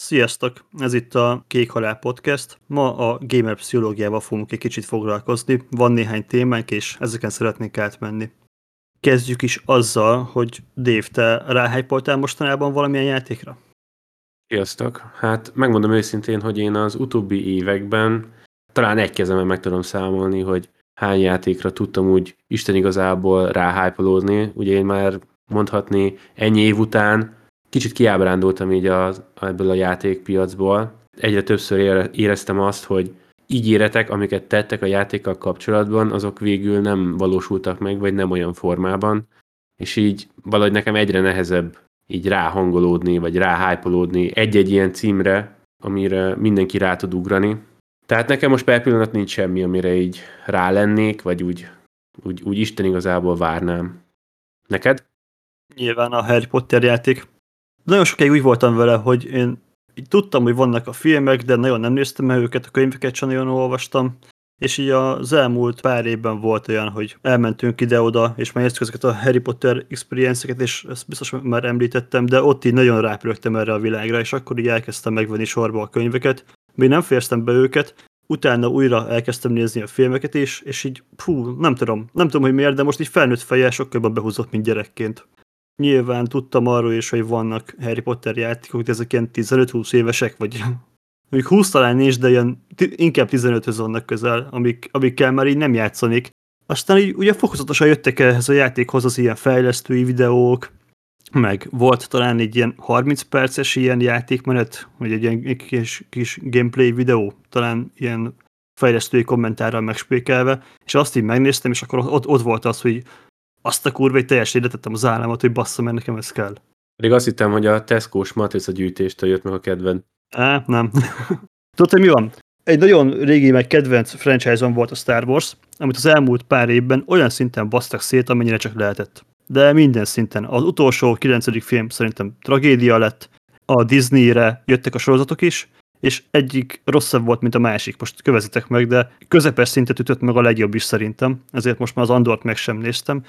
Sziasztok! Ez itt a Kék Halál Podcast. Ma a gamer pszichológiával fogunk egy kicsit foglalkozni. Van néhány témánk, és ezeken szeretnénk átmenni. Kezdjük is azzal, hogy Dave, te ráhájpoltál mostanában valamilyen játékra? Sziasztok! Hát megmondom őszintén, hogy én az utóbbi években talán egy kezemen meg tudom számolni, hogy hány játékra tudtam úgy Isten igazából ráhájpolódni. Ugye én már mondhatni ennyi év után kicsit kiábrándultam így az, ebből a játékpiacból. Egyre többször éreztem azt, hogy ígéretek, amiket tettek a játékkal kapcsolatban, azok végül nem valósultak meg, vagy nem olyan formában, és így valahogy nekem egyre nehezebb így ráhangolódni, vagy ráhájpolódni egy-egy ilyen címre, amire mindenki rá tud ugrani. Tehát nekem most per pillanat nincs semmi, amire így rá lennék, vagy úgy, úgy, úgy Isten igazából várnám. Neked? Nyilván a Harry Potter játék nagyon sokáig úgy voltam vele, hogy én így tudtam, hogy vannak a filmek, de nagyon nem néztem el őket, a könyveket sem nagyon olvastam, és így az elmúlt pár évben volt olyan, hogy elmentünk ide-oda, és már ezeket a Harry Potter experience és ezt biztos már említettem, de ott így nagyon rápörögtem erre a világra, és akkor így elkezdtem megvenni sorba a könyveket. Még nem fejeztem be őket, utána újra elkezdtem nézni a filmeket is, és így, fú, nem tudom, nem tudom, hogy miért, de most így felnőtt fejjel sokkal jobban behúzott, mint gyerekként. Nyilván tudtam arról is, hogy vannak Harry Potter játékok, de ezek ilyen 15-20 évesek, vagy mondjuk 20 talán nincs, de ilyen, inkább 15-höz vannak közel, amik, amikkel már így nem játszanik. Aztán így ugye fokozatosan jöttek ehhez a játékhoz az ilyen fejlesztői videók, meg volt talán egy ilyen 30 perces ilyen játékmenet, vagy egy ilyen kis, kis gameplay videó, talán ilyen fejlesztői kommentárral megspékelve, és azt így megnéztem, és akkor ott, ott volt az, hogy azt a kurva, hogy teljesen letettem az államot, hogy bassza, mert nekem ez kell. Pedig azt hittem, hogy a Tesco-s matrica gyűjtéstől jött meg a kedven. Á, nem. Tudod, hogy mi van? Egy nagyon régi meg kedvenc franchise volt a Star Wars, amit az elmúlt pár évben olyan szinten basztak szét, amennyire csak lehetett. De minden szinten. Az utolsó, kilencedik film szerintem tragédia lett, a Disney-re jöttek a sorozatok is, és egyik rosszabb volt, mint a másik. Most kövezitek meg, de közepes szintet ütött meg a legjobb is szerintem, ezért most már az Andort meg sem néztem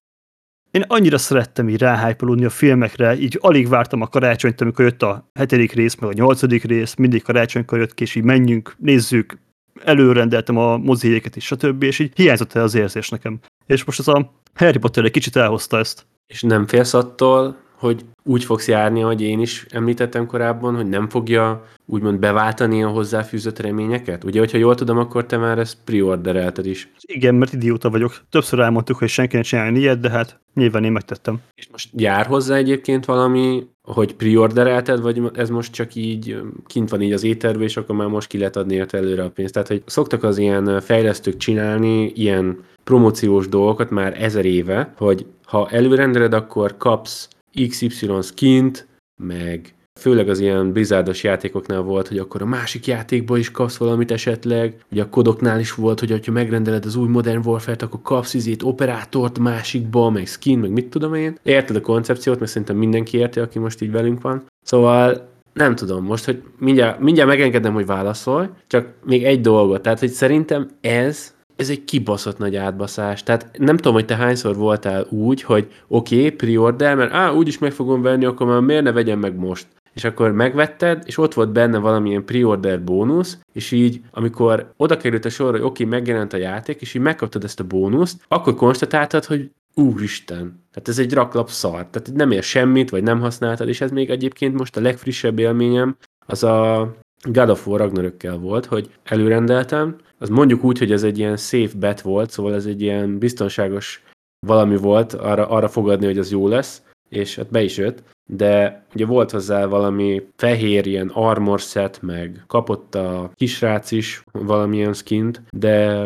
én annyira szerettem így ráhájpolódni a filmekre, így alig vártam a karácsonyt, amikor jött a hetedik rész, meg a nyolcadik rész, mindig karácsonykor jött ki, és így menjünk, nézzük, előrendeltem a mozijéket is, stb. és így hiányzott el az érzés nekem. És most ez a Harry Potter egy kicsit elhozta ezt. És nem félsz attól, hogy úgy fogsz járni, hogy én is említettem korábban, hogy nem fogja úgymond beváltani a hozzáfűzött reményeket? Ugye, hogyha jól tudom, akkor te már ezt preorderelted is. Igen, mert idióta vagyok. Többször elmondtuk, hogy senki ne csinálni ilyet, de hát nyilván én megtettem. És most jár hozzá egyébként valami, hogy preorderelted, vagy ez most csak így kint van így az éterbe, és akkor már most ki lehet adni érte előre a pénzt. Tehát, hogy szoktak az ilyen fejlesztők csinálni ilyen promóciós dolgokat már ezer éve, hogy ha előrendeled, akkor kapsz XY skint, meg főleg az ilyen bizárdos játékoknál volt, hogy akkor a másik játékból is kapsz valamit esetleg, ugye a kodoknál is volt, hogy ha megrendeled az új Modern Warfare-t, akkor kapsz izét operátort másikba, meg skin, meg mit tudom én. Érted a koncepciót, mert szerintem mindenki érti, aki most így velünk van. Szóval nem tudom, most, hogy mindjárt, mindjárt megengedem, hogy válaszolj, csak még egy dolgot, tehát, hogy szerintem ez ez egy kibaszott nagy átbaszás. Tehát nem tudom, hogy te hányszor voltál úgy, hogy oké, okay, pre-order, mert á, úgyis meg fogom venni, akkor már miért ne vegyem meg most? És akkor megvetted, és ott volt benne valamilyen pre-order bónusz, és így, amikor oda került a sor, hogy oké, okay, megjelent a játék, és így megkaptad ezt a bónuszt, akkor konstatáltad, hogy úristen, tehát ez egy raklap szar, tehát nem ér semmit, vagy nem használtad, és ez még egyébként most a legfrissebb élményem, az a God of War Ragnarökkel volt, hogy előrendeltem, az mondjuk úgy, hogy ez egy ilyen safe bet volt, szóval ez egy ilyen biztonságos valami volt, arra, arra fogadni, hogy az jó lesz, és hát be is jött, de ugye volt hozzá valami fehér ilyen armor set, meg kapott a kisrác is valamilyen skint, de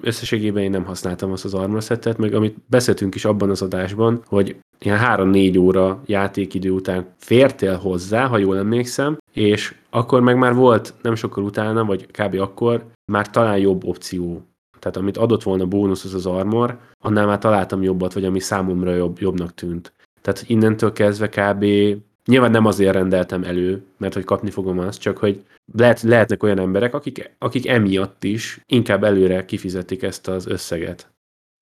összességében én nem használtam azt az armor setet, meg amit beszéltünk is abban az adásban, hogy ilyen 3-4 óra játékidő után fértél hozzá, ha jól emlékszem, és akkor meg már volt nem sokkal utána, vagy kb. akkor már talán jobb opció. Tehát amit adott volna bónusz az az armor, annál már találtam jobbat, vagy ami számomra jobb, jobbnak tűnt. Tehát innentől kezdve kb. Nyilván nem azért rendeltem elő, mert hogy kapni fogom azt, csak hogy lehet, lehetnek olyan emberek, akik, akik emiatt is inkább előre kifizetik ezt az összeget.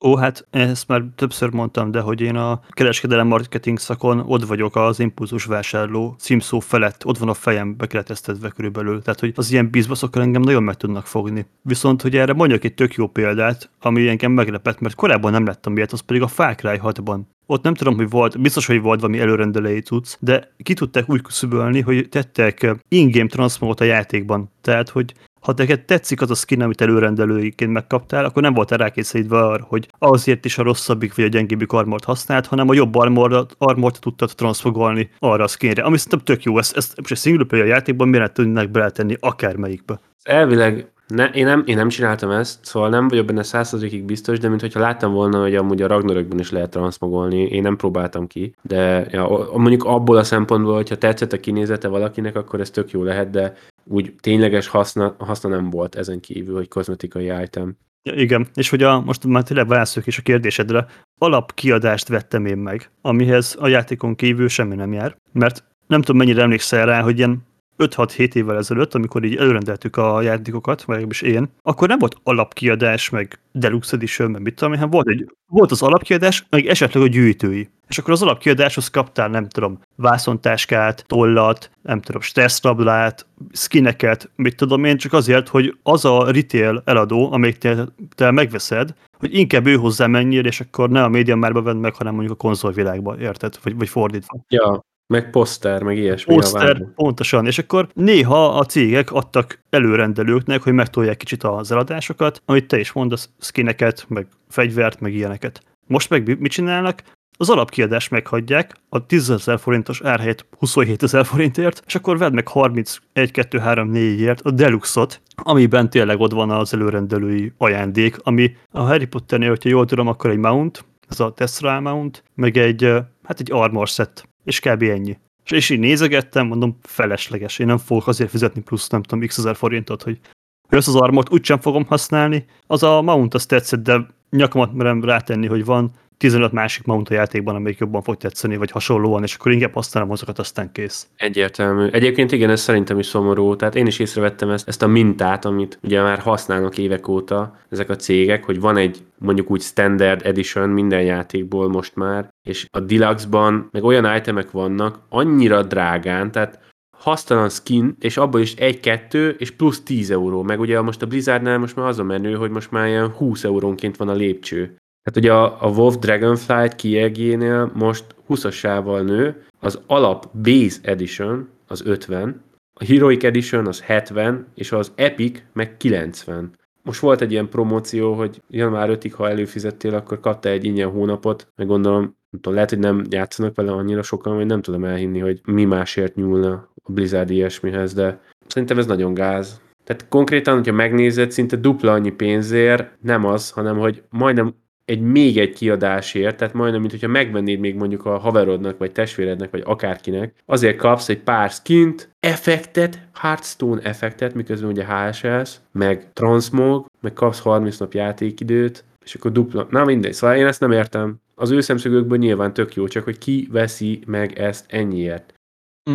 Ó, hát ezt már többször mondtam, de hogy én a kereskedelem marketing szakon ott vagyok az impulzus vásárló címszó felett, ott van a fejem bekereteztetve körülbelül. Tehát, hogy az ilyen bizbaszokkal engem nagyon meg tudnak fogni. Viszont, hogy erre mondjak egy tök jó példát, ami engem meglepett, mert korábban nem lettem ilyet, az pedig a Far Cry 6-ban. Ott nem tudom, hogy volt, biztos, hogy volt valami előrendelői cucc, de ki tudták úgy küszöbölni, hogy tettek in-game transmót a játékban. Tehát, hogy ha neked tetszik az a skin, amit előrendelőiként megkaptál, akkor nem volt rákészítve arra, hogy azért is a rosszabbik vagy a gyengébbik armort használt, hanem a jobb armort, armort tudtad transfogolni arra a skinre. Ami szerintem tök jó, ezt, ezt most egy single player játékban miért tudnak beletenni akármelyikbe. Elvileg ne, én, nem, én nem csináltam ezt, szóval nem vagyok benne százszerzékig biztos, de mintha láttam volna, hogy amúgy a Ragnarökben is lehet transmogolni, én nem próbáltam ki, de ja, mondjuk abból a szempontból, hogyha tetszett a kinézete valakinek, akkor ez tök jó lehet, de úgy tényleges haszna, haszna nem volt ezen kívül, hogy kozmetikai item. Ja, igen, és hogy a, most már tényleg válaszolok is a kérdésedre, alapkiadást vettem én meg, amihez a játékon kívül semmi nem jár, mert nem tudom mennyire emlékszel rá, hogy ilyen 5-6-7 évvel ezelőtt, amikor így előrendeltük a játékokat, vagy legalábbis én, akkor nem volt alapkiadás, meg deluxe edition, meg mit tudom, hanem volt, egy, volt az alapkiadás, meg esetleg a gyűjtői. És akkor az alapkiadáshoz kaptál, nem tudom, vászontáskát, tollat, nem tudom, stressztablát, skineket, mit tudom én, csak azért, hogy az a retail eladó, amelyik te, te megveszed, hogy inkább ő hozzá menjél, és akkor ne a média márba vedd meg, hanem mondjuk a konzolvilágba, érted? Vagy, vagy fordítva. Ja, meg poszter, meg ilyesmi. Poszter, pontosan. És akkor néha a cégek adtak előrendelőknek, hogy megtolják kicsit az eladásokat, amit te is mondasz, skineket, meg fegyvert, meg ilyeneket. Most meg mit csinálnak? Az alapkiadást meghagyják a 10 ezer forintos árhelyet 27 ezer forintért, és akkor vedd meg 31, 2, 3, 4-ért a deluxot, amiben tényleg ott van az előrendelői ajándék, ami a Harry Potternél, hogyha jól tudom, akkor egy mount, ez a Tesla mount, meg egy, hát egy armor set és kb. ennyi. És, és így nézegettem, mondom, felesleges. Én nem fogok azért fizetni plusz, nem tudom, x ezer forintot, hogy, hogy azt az armort úgysem fogom használni. Az a mount azt tetszett, de nyakamat merem rátenni, hogy van 15 másik mount játékban, amelyik jobban fog tetszeni, vagy hasonlóan, és akkor inkább használom azokat, aztán kész. Egyértelmű. Egyébként igen, ez szerintem is szomorú. Tehát én is észrevettem ezt, ezt a mintát, amit ugye már használnak évek óta ezek a cégek, hogy van egy mondjuk úgy standard edition minden játékból most már, és a deluxe-ban meg olyan itemek vannak annyira drágán, tehát hasztalan skin, és abból is egy-kettő, és plusz 10 euró. Meg ugye most a Blizzardnál most már az a menő, hogy most már ilyen 20 eurónként van a lépcső. Tehát ugye a, a WoW Dragonflight kiegénél most 20-assával nő, az alap Base Edition az 50, a Heroic Edition az 70, és az Epic meg 90. Most volt egy ilyen promóció, hogy január 5-ig, ha előfizettél, akkor kapta egy ingyen hónapot, meg gondolom, nem tudom, lehet, hogy nem játszanak vele annyira sokan, vagy nem tudom elhinni, hogy mi másért nyúlna a Blizzard ilyesmihez, de szerintem ez nagyon gáz. Tehát konkrétan, hogyha megnézed, szinte dupla annyi pénzért nem az, hanem hogy majdnem egy még egy kiadásért, tehát majdnem, mint hogyha megvennéd még mondjuk a haverodnak, vagy testvérednek, vagy akárkinek, azért kapsz egy pár skint, effektet, Hearthstone effektet, miközben ugye HSS, meg Transmog, meg kapsz 30 nap játékidőt, és akkor dupla, na mindegy, szóval én ezt nem értem. Az ő szemszögökből nyilván tök jó, csak hogy ki veszi meg ezt ennyiért.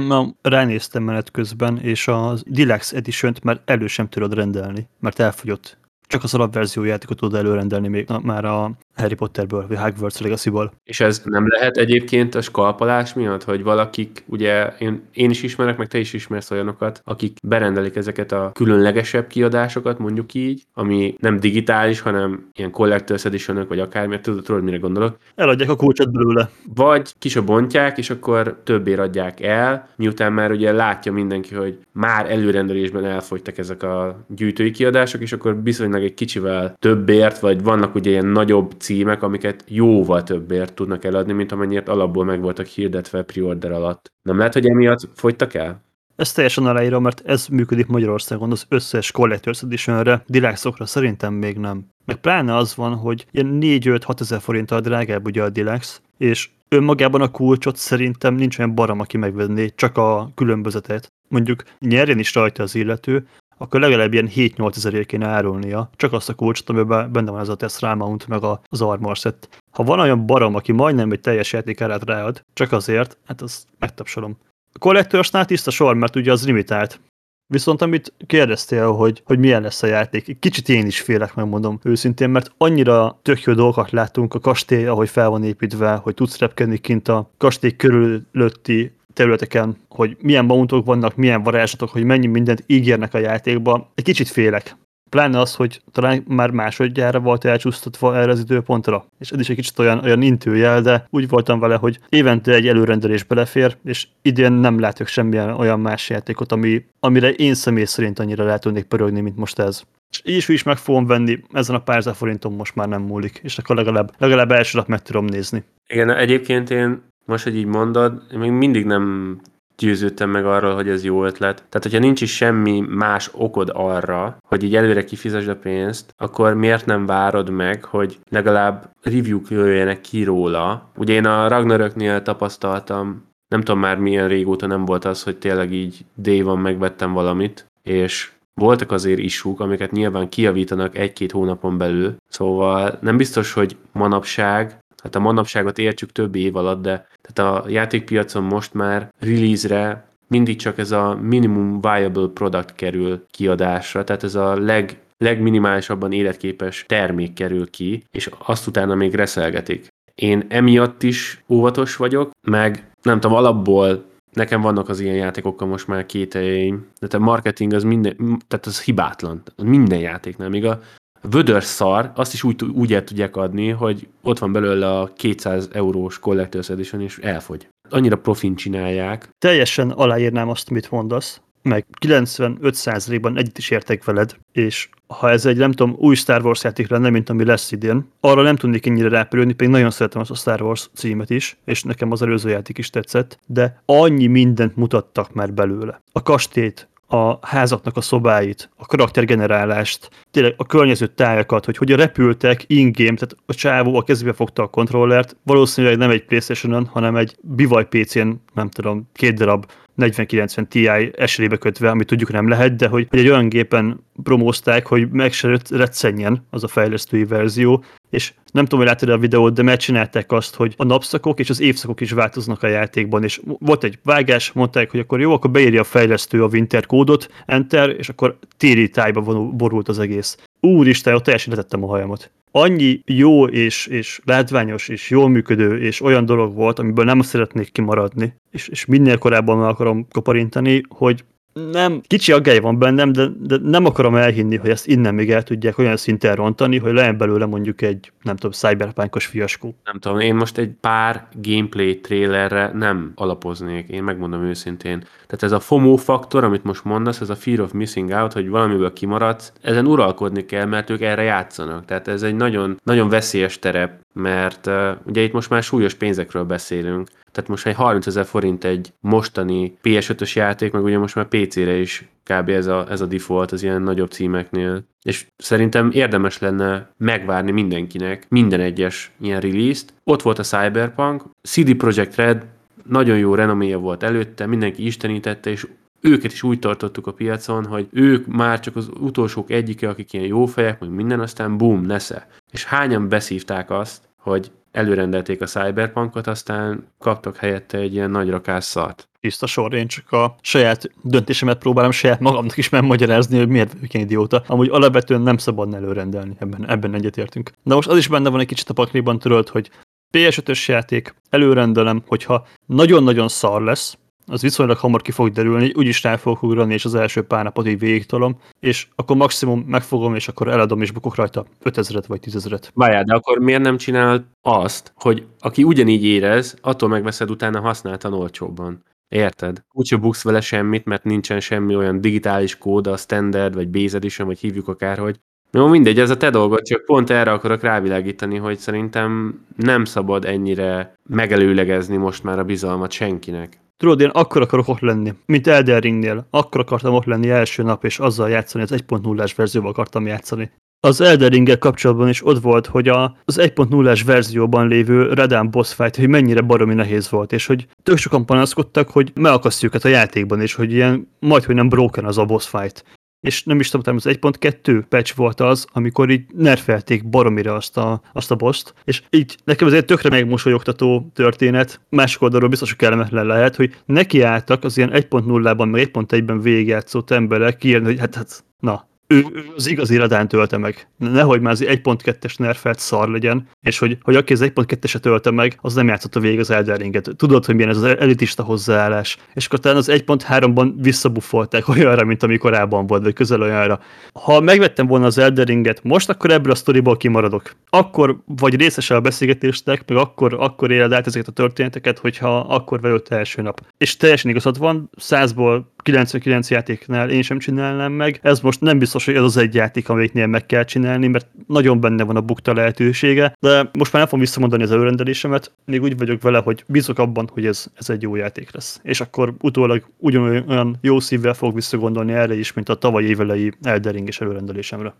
Na, ránéztem menet közben, és a Deluxe Edition-t már elő sem tudod rendelni, mert elfogyott csak az alapverzió játékot tud előrendelni még már a Harry Potterből, vagy Hogwarts Legacy-ból. És ez nem lehet egyébként a skalpolás miatt, hogy valakik, ugye én, én is ismerek, meg te is ismersz olyanokat, akik berendelik ezeket a különlegesebb kiadásokat, mondjuk így, ami nem digitális, hanem ilyen collector's edition vagy akármi, tudod, tudod, mire gondolok. Eladják a kulcsot belőle. Vagy bontják, és akkor többé adják el, miután már ugye látja mindenki, hogy már előrendelésben elfogytak ezek a gyűjtői kiadások, és akkor bizonylag egy kicsivel többért, vagy vannak ugye ilyen nagyobb címek, amiket jóval többért tudnak eladni, mint amennyit alapból meg voltak hirdetve pre-order alatt. Nem lehet, hogy emiatt fogytak el? Ez teljesen aláírom, mert ez működik Magyarországon az összes Collector's Edition-re, Deluxe-okra szerintem még nem. Meg pláne az van, hogy ilyen 4-5-6 ezer forinttal drágább ugye a Deluxe, és önmagában a kulcsot szerintem nincs olyan baram, aki megvenné, csak a különbözetet. Mondjuk nyerjen is rajta az illető, akkor legalább ilyen 7-8 ezerért kéne árulnia, csak azt a kulcsot, amiben benne van ez a Tesla Mount, meg az Armor Set. Ha van olyan barom, aki majdnem egy teljes játékárát ráad, csak azért, hát az megtapsolom. A Collectorsnál tiszta sor, mert ugye az limitált. Viszont amit kérdeztél, hogy, hogy milyen lesz a játék, kicsit én is félek, megmondom őszintén, mert annyira tök jó dolgokat látunk a kastély, ahogy fel van építve, hogy tudsz repkedni kint a kastély körülötti területeken, hogy milyen bountok vannak, milyen varázslatok, hogy mennyi mindent ígérnek a játékba. Egy kicsit félek. Pláne az, hogy talán már másodjára volt elcsúsztatva erre az időpontra. És ez is egy kicsit olyan, olyan intőjel, de úgy voltam vele, hogy évente egy előrendelés belefér, és idén nem látok semmilyen olyan más játékot, ami, amire én személy szerint annyira le tudnék pörögni, mint most ez. És így is, is meg fogom venni, ezen a pár forinton most már nem múlik, és akkor legalább, legalább első nap meg tudom nézni. Igen, egyébként én most, hogy így mondod, még mindig nem győződtem meg arról, hogy ez jó ötlet. Tehát, hogyha nincs is semmi más okod arra, hogy így előre kifizesd a pénzt, akkor miért nem várod meg, hogy legalább review-k jöjjenek ki róla? Ugye én a Ragnaröknél tapasztaltam, nem tudom már milyen régóta nem volt az, hogy tényleg így day van megvettem valamit, és voltak azért isúk, amiket nyilván kiavítanak egy-két hónapon belül, szóval nem biztos, hogy manapság hát a manapságot értjük több év alatt, de tehát a játékpiacon most már release-re mindig csak ez a minimum viable product kerül kiadásra, tehát ez a leg, legminimálisabban életképes termék kerül ki, és azt utána még reszelgetik. Én emiatt is óvatos vagyok, meg nem tudom, alapból nekem vannak az ilyen játékokkal most már kételjeim, de a marketing az minden, tehát az hibátlan. Minden játéknál, még a vödör szar, azt is úgy, úgy el tudják adni, hogy ott van belőle a 200 eurós Collector's Edition, és elfogy. Annyira profin csinálják. Teljesen aláírnám azt, amit mondasz, meg 95%-ban együtt is értek veled, és ha ez egy, nem tudom, új Star Wars játék lenne, mint ami lesz idén, arra nem tudnék ennyire rápörülni, pedig nagyon szeretem azt a Star Wars címet is, és nekem az előző játék is tetszett, de annyi mindent mutattak már belőle. A kastélyt, a házaknak a szobáit, a karaktergenerálást, tényleg a környező tájakat, hogy hogyan repültek in-game, tehát a csávó a kezébe fogta a kontrollert, valószínűleg nem egy Playstation-on, hanem egy bivaj PC-n, nem tudom, két darab 4090 Ti eserébe kötve, amit tudjuk nem lehet, de hogy, hogy egy olyan gépen promózták, hogy meg se retszenjen az a fejlesztői verzió, és nem tudom, hogy láttad a videót, de megcsinálták azt, hogy a napszakok és az évszakok is változnak a játékban, és volt egy vágás, mondták, hogy akkor jó, akkor beírja a fejlesztő a winter kódot, enter, és akkor téri tájba borult az egész. Úristen, ott teljesen letettem a hajamat. Annyi jó és, és látványos és jól működő és olyan dolog volt, amiből nem szeretnék kimaradni, és, és minél korábban meg akarom kaparintani, hogy nem, kicsi aggály van bennem, de, de nem akarom elhinni, hogy ezt innen még el tudják olyan szinten rontani, hogy legyen belőle mondjuk egy, nem tudom, cyberpunkos fiaskó. Nem tudom, én most egy pár gameplay trailerre nem alapoznék, én megmondom őszintén. Tehát ez a FOMO faktor, amit most mondasz, ez a fear of missing out, hogy valamiből kimaradsz, ezen uralkodni kell, mert ők erre játszanak. Tehát ez egy nagyon, nagyon veszélyes terep, mert uh, ugye itt most már súlyos pénzekről beszélünk, tehát most egy 30 ezer forint egy mostani PS5-ös játék, meg ugye most már PC-re is kb. ez a, ez a default az ilyen nagyobb címeknél. És szerintem érdemes lenne megvárni mindenkinek minden egyes ilyen release-t. Ott volt a Cyberpunk, CD Projekt Red nagyon jó renoméja volt előtte, mindenki istenítette, és őket is úgy tartottuk a piacon, hogy ők már csak az utolsók egyike, akik ilyen jó fejek, meg minden, aztán boom, nesze. És hányan beszívták azt, hogy előrendelték a Cyberpunkot, aztán kaptak helyette egy ilyen nagy rakás szart. Tiszta sor, én csak a saját döntésemet próbálom saját magamnak is megmagyarázni, hogy miért vagyok ilyen idióta. Amúgy alapvetően nem szabadna előrendelni, ebben, ebben egyetértünk. De most az is benne van egy kicsit a pakliban törölt, hogy PS5-ös játék, előrendelem, hogyha nagyon-nagyon szar lesz, az viszonylag hamar ki fog derülni, úgyis rá fogok ugrani, és az első pár napot így végigtolom, és akkor maximum megfogom, és akkor eladom, és bukok rajta 5000 vagy 10 Várjál, de akkor miért nem csinál azt, hogy aki ugyanígy érez, attól megveszed utána használtan olcsóbban. Érted? Úgyse buksz vele semmit, mert nincsen semmi olyan digitális kód, a standard, vagy base edition, vagy hívjuk akárhogy. Jó, mindegy, ez a te dolgod, csak pont erre akarok rávilágítani, hogy szerintem nem szabad ennyire megelőlegezni most már a bizalmat senkinek. Tudod, én akkor akarok ott lenni, mint Elden Ringnél. Akkor akartam ott lenni első nap, és azzal játszani, az 1.0-ás verzióval akartam játszani. Az Elden ring kapcsolatban is ott volt, hogy a, az 1.0-ás verzióban lévő Radán boss fight, hogy mennyire baromi nehéz volt, és hogy tök sokan panaszkodtak, hogy megakasztjuk a játékban, és hogy ilyen majd, hogy nem broken az a boss fight. És nem is tudom, az 1.2 patch volt az, amikor így nerfelték baromira azt a, azt a boszt, és így nekem ez egy tökre megmosolyogtató történet, másik oldalról biztos, hogy kellemetlen lehet, hogy nekiálltak az ilyen 1.0-ban, meg 1.1-ben végigjátszott emberek kiírni, hogy hát, hát na, ő, ő az igazi radán tölte meg. Nehogy már az 1.2-es nerfelt szar legyen, és hogy, hogy aki az 1.2-eset tölte meg, az nem játszotta végig az Elden. Tudod, hogy milyen ez az elitista hozzáállás. És akkor talán az 1.3-ban visszabuffolták olyanra, mint ami korábban volt, vagy közel olyanra. Ha megvettem volna az Elden most, akkor ebből a sztoriból kimaradok. Akkor vagy részese a beszélgetésnek, meg akkor, akkor éled át ezeket a történeteket, hogyha akkor velőtt első nap. És teljesen igazad van, 100-ból 99 játéknál én sem csinálnám meg. Ez most nem biztos, hogy ez az egy játék, amiknél meg kell csinálni, mert nagyon benne van a bukta lehetősége, de most már nem fogom visszamondani az előrendelésemet, még úgy vagyok vele, hogy bízok abban, hogy ez, ez egy jó játék lesz. És akkor utólag ugyanolyan jó szívvel fog visszagondolni erre is, mint a tavalyi évelei Eldering és előrendelésemre.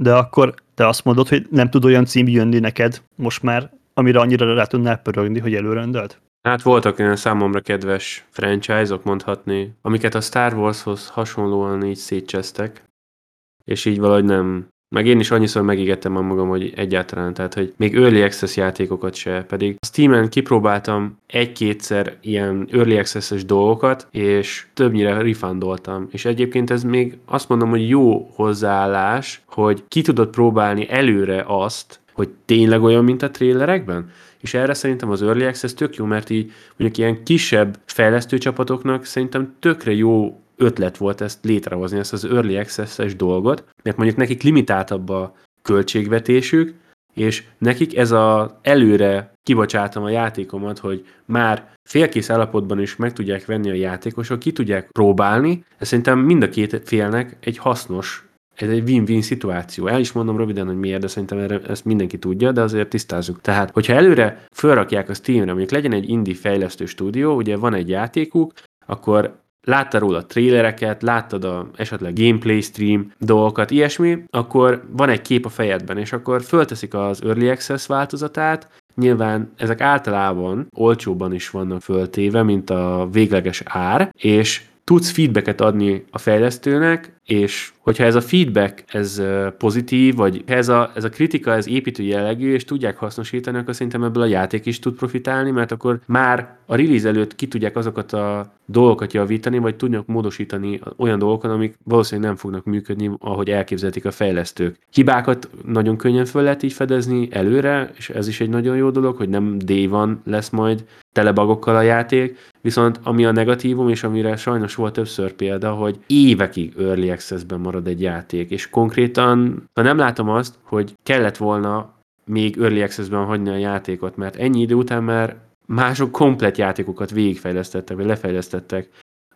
De akkor te azt mondod, hogy nem tud olyan cím jönni neked most már, amire annyira rá tudnál pörögni, hogy előrendelt? Hát voltak olyan számomra kedves franchise-ok mondhatni, amiket a Star Warshoz hasonlóan így szétcsesztek, és így valahogy nem... Meg én is annyiszor megígettem magam, hogy egyáltalán, tehát hogy még Early Access játékokat se, pedig a Steam-en kipróbáltam egy-kétszer ilyen Early Access-es dolgokat, és többnyire refundoltam. És egyébként ez még azt mondom, hogy jó hozzáállás, hogy ki tudod próbálni előre azt, hogy tényleg olyan, mint a trailerekben? és erre szerintem az Early Access tök jó, mert így mondjuk ilyen kisebb fejlesztő csapatoknak szerintem tökre jó ötlet volt ezt létrehozni, ezt az Early Access-es dolgot, mert mondjuk nekik limitáltabb a költségvetésük, és nekik ez a előre kibocsátom a játékomat, hogy már félkész állapotban is meg tudják venni a játékosok, ki tudják próbálni, ez szerintem mind a két félnek egy hasznos ez egy win-win szituáció. El is mondom röviden, hogy miért, de szerintem erre, ezt mindenki tudja, de azért tisztázzuk. Tehát, hogyha előre felrakják a Steamre, mondjuk legyen egy indie fejlesztő stúdió, ugye van egy játékuk, akkor láttad róla a trélereket, láttad a esetleg gameplay stream dolgokat, ilyesmi, akkor van egy kép a fejedben, és akkor fölteszik az Early Access változatát, Nyilván ezek általában olcsóban is vannak föltéve, mint a végleges ár, és tudsz feedbacket adni a fejlesztőnek, és hogyha ez a feedback ez pozitív, vagy ez a, ez a kritika ez építő jellegű, és tudják hasznosítani, akkor szerintem ebből a játék is tud profitálni, mert akkor már a release előtt ki tudják azokat a dolgokat javítani, vagy tudnak módosítani olyan dolgokon, amik valószínűleg nem fognak működni, ahogy elképzelték a fejlesztők. Hibákat nagyon könnyen fel lehet így fedezni előre, és ez is egy nagyon jó dolog, hogy nem day van lesz majd telebagokkal a játék, viszont ami a negatívum, és amire sajnos volt többször példa, hogy évekig early access-ben marad egy játék, és konkrétan ha nem látom azt, hogy kellett volna még early access-ben hagyni a játékot, mert ennyi idő után már mások komplet játékokat végigfejlesztettek, vagy lefejlesztettek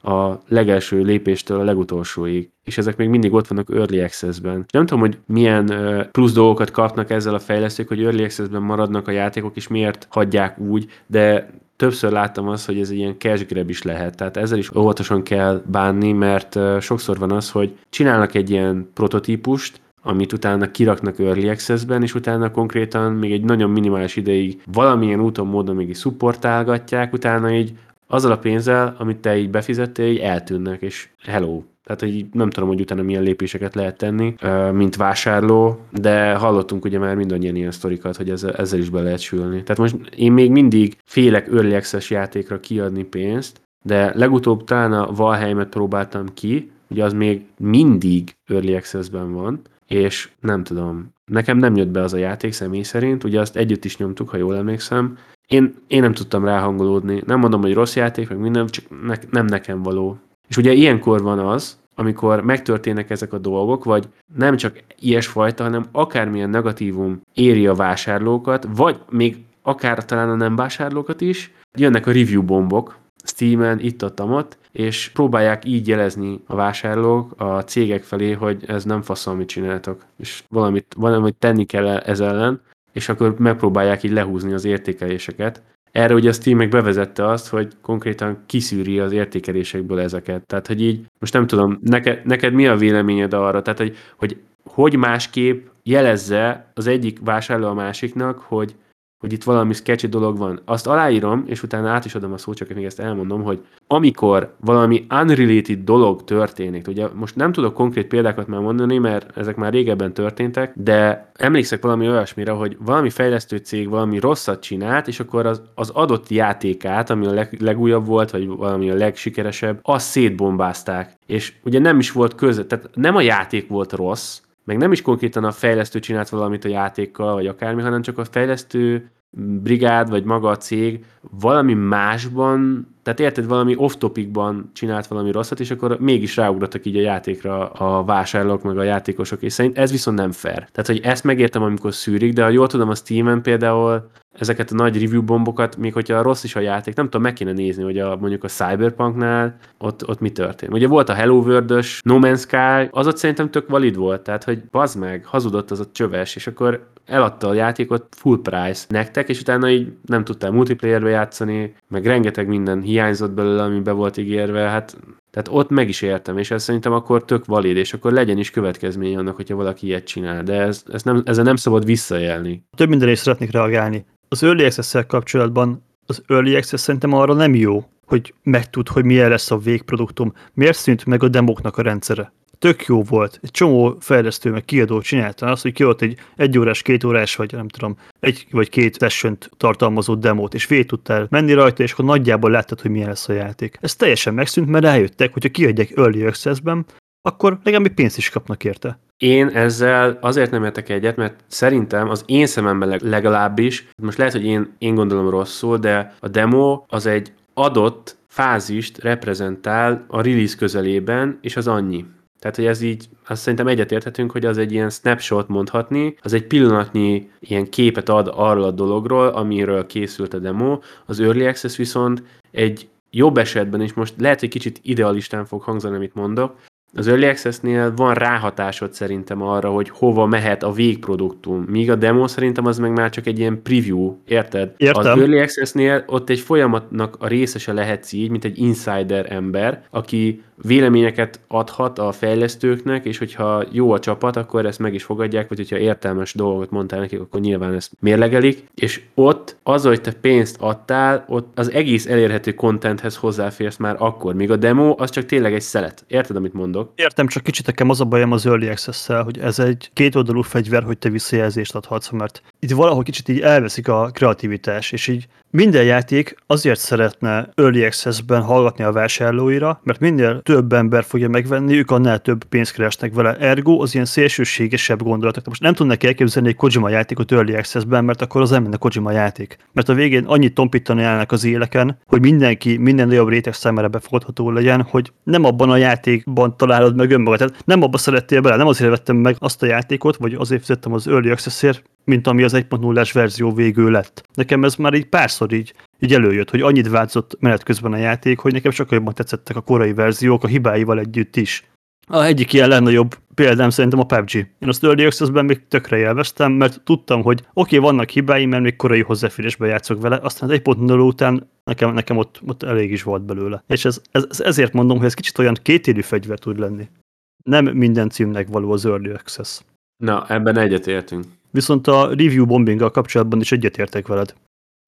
a legelső lépéstől a legutolsóig, és ezek még mindig ott vannak Early Access-ben. Nem tudom, hogy milyen plusz dolgokat kapnak ezzel a fejlesztők, hogy Early Access-ben maradnak a játékok, és miért hagyják úgy, de többször láttam azt, hogy ez egy ilyen cash grab is lehet, tehát ezzel is óvatosan kell bánni, mert sokszor van az, hogy csinálnak egy ilyen prototípust, amit utána kiraknak Early Access-ben, és utána konkrétan még egy nagyon minimális ideig valamilyen úton, módon még is szupportálgatják, utána így azzal a pénzzel, amit te így befizettél, így eltűnnek, és hello. Tehát, hogy nem tudom, hogy utána milyen lépéseket lehet tenni, mint vásárló, de hallottunk ugye már mindannyian ilyen sztorikat, hogy ezzel, ezzel is be lehet sülni. Tehát most én még mindig félek Early Access játékra kiadni pénzt, de legutóbb talán a Valheimet próbáltam ki, ugye az még mindig Early Access-ben van, és nem tudom, nekem nem jött be az a játék személy szerint, ugye azt együtt is nyomtuk, ha jól emlékszem, én, én nem tudtam ráhangolódni. Nem mondom, hogy rossz játék, meg minden, csak ne, nem nekem való. És ugye ilyenkor van az, amikor megtörténnek ezek a dolgok, vagy nem csak ilyesfajta, hanem akármilyen negatívum éri a vásárlókat, vagy még akár talán a nem vásárlókat is, jönnek a review bombok, Steam-en, itt ott, ott, és próbálják így jelezni a vásárlók a cégek felé, hogy ez nem faszol, amit csináltok, és valamit, valamit tenni kell ez ellen, és akkor megpróbálják így lehúzni az értékeléseket. Erre ugye a Steam meg bevezette azt, hogy konkrétan kiszűri az értékelésekből ezeket. Tehát, hogy így, most nem tudom, neked, neked mi a véleményed arra? Tehát, hogy, hogy hogy másképp jelezze az egyik vásárló a másiknak, hogy hogy itt valami sketchy dolog van. Azt aláírom, és utána át is adom a szót, csak még ezt elmondom, hogy amikor valami unrelated dolog történik, ugye most nem tudok konkrét példákat már mondani, mert ezek már régebben történtek, de emlékszek valami olyasmire, hogy valami fejlesztő cég valami rosszat csinált, és akkor az, az adott játékát, ami a leg, legújabb volt, vagy valami a legsikeresebb, azt szétbombázták. És ugye nem is volt köze, tehát nem a játék volt rossz, meg nem is konkrétan a fejlesztő csinált valamit a játékkal, vagy akármi, hanem csak a fejlesztő brigád, vagy maga a cég valami másban, tehát érted, valami off-topicban csinált valami rosszat, és akkor mégis ráugrottak így a játékra a vásárlók, meg a játékosok, és szerint ez viszont nem fair. Tehát, hogy ezt megértem, amikor szűrik, de ha jól tudom, a Steam-en például ezeket a nagy review bombokat, még hogyha rossz is a játék, nem tudom, meg kéne nézni, hogy a, mondjuk a Cyberpunknál ott, ott mi történt. Ugye volt a Hello world No Man's Sky, az ott szerintem tök valid volt, tehát hogy bazd meg, hazudott az a csöves, és akkor eladta a játékot full price nektek, és utána így nem tudtál multiplayerbe játszani, meg rengeteg minden hiányzott belőle, ami be volt ígérve, hát tehát ott meg is értem, és ez szerintem akkor tök valid, és akkor legyen is következménye annak, hogyha valaki ilyet csinál, de ez, ez nem, ezzel nem szabad visszajelni. Több mindenre is szeretnék reagálni. Az Early access kapcsolatban az Early Access szerintem arra nem jó, hogy megtud, hogy milyen lesz a végproduktum. Miért szűnt meg a demoknak a rendszere? Tök jó volt. Egy csomó fejlesztő meg kiadó csinálta azt, hogy kiadott egy egy órás, két órás, vagy nem tudom, egy vagy két session tartalmazó demót, és végig tudtál menni rajta, és akkor nagyjából láttad, hogy milyen lesz a játék. Ez teljesen megszűnt, mert rájöttek, hogyha kiadják Early Access-ben, akkor legalább pénzt is kapnak érte. Én ezzel azért nem értek egyet, mert szerintem az én szememben legalábbis, most lehet, hogy én, én gondolom rosszul, de a demo az egy adott fázist reprezentál a release közelében, és az annyi. Tehát, hogy ez így, azt szerintem egyetérthetünk, hogy az egy ilyen snapshot mondhatni, az egy pillanatnyi ilyen képet ad arról a dologról, amiről készült a demo. Az Early Access viszont egy jobb esetben, és most lehet, hogy kicsit idealistán fog hangzani, amit mondok, az Early Access-nél van ráhatásod szerintem arra, hogy hova mehet a végproduktum, míg a demo szerintem az meg már csak egy ilyen preview, érted? Értem. Az Early Access-nél ott egy folyamatnak a részese lehetsz így, mint egy insider ember, aki véleményeket adhat a fejlesztőknek, és hogyha jó a csapat, akkor ezt meg is fogadják, vagy hogyha értelmes dolgot mondtál nekik, akkor nyilván ezt mérlegelik, és ott az, hogy te pénzt adtál, ott az egész elérhető contenthez hozzáférsz már akkor, míg a demo az csak tényleg egy szelet. Érted, amit mondok? Értem, csak kicsit nekem az a bajom az Early access hogy ez egy kétoldalú fegyver, hogy te visszajelzést adhatsz, mert itt valahol kicsit így elveszik a kreativitás, és így minden játék azért szeretne Early Access-ben hallgatni a vásárlóira, mert minél több ember fogja megvenni, ők annál több pénzt keresnek vele. Ergo az ilyen szélsőségesebb gondolatok. Most nem tudnak elképzelni egy Kojima játékot Early Access-ben, mert akkor az nem lenne Kojima játék. Mert a végén annyit tompítani állnak az éleken, hogy mindenki, minden nagyobb réteg számára befogadható legyen, hogy nem abban a játékban találod meg önmagad. Tehát nem abba szerettél bele, nem azért vettem meg azt a játékot, vagy azért fizettem az Early Access-ért, mint ami az 1.0-es verzió végül lett. Nekem ez már így párszor így, így előjött, hogy annyit változott menet közben a játék, hogy nekem sokkal jobban tetszettek a korai verziók a hibáival együtt is. A egyik ilyen legnagyobb példám szerintem a PUBG. Én azt Early Access-ben még tökre élveztem, mert tudtam, hogy oké, okay, vannak hibái, mert még korai hozzáférésbe játszok vele, aztán egy 1.0 után nekem, nekem ott, ott elég is volt belőle. És ez, ez, ezért mondom, hogy ez kicsit olyan kétélű fegyver tud lenni. Nem minden címnek való az Early Access. Na, ebben egyetértünk. Viszont a review bombinggal kapcsolatban is egyetértek veled.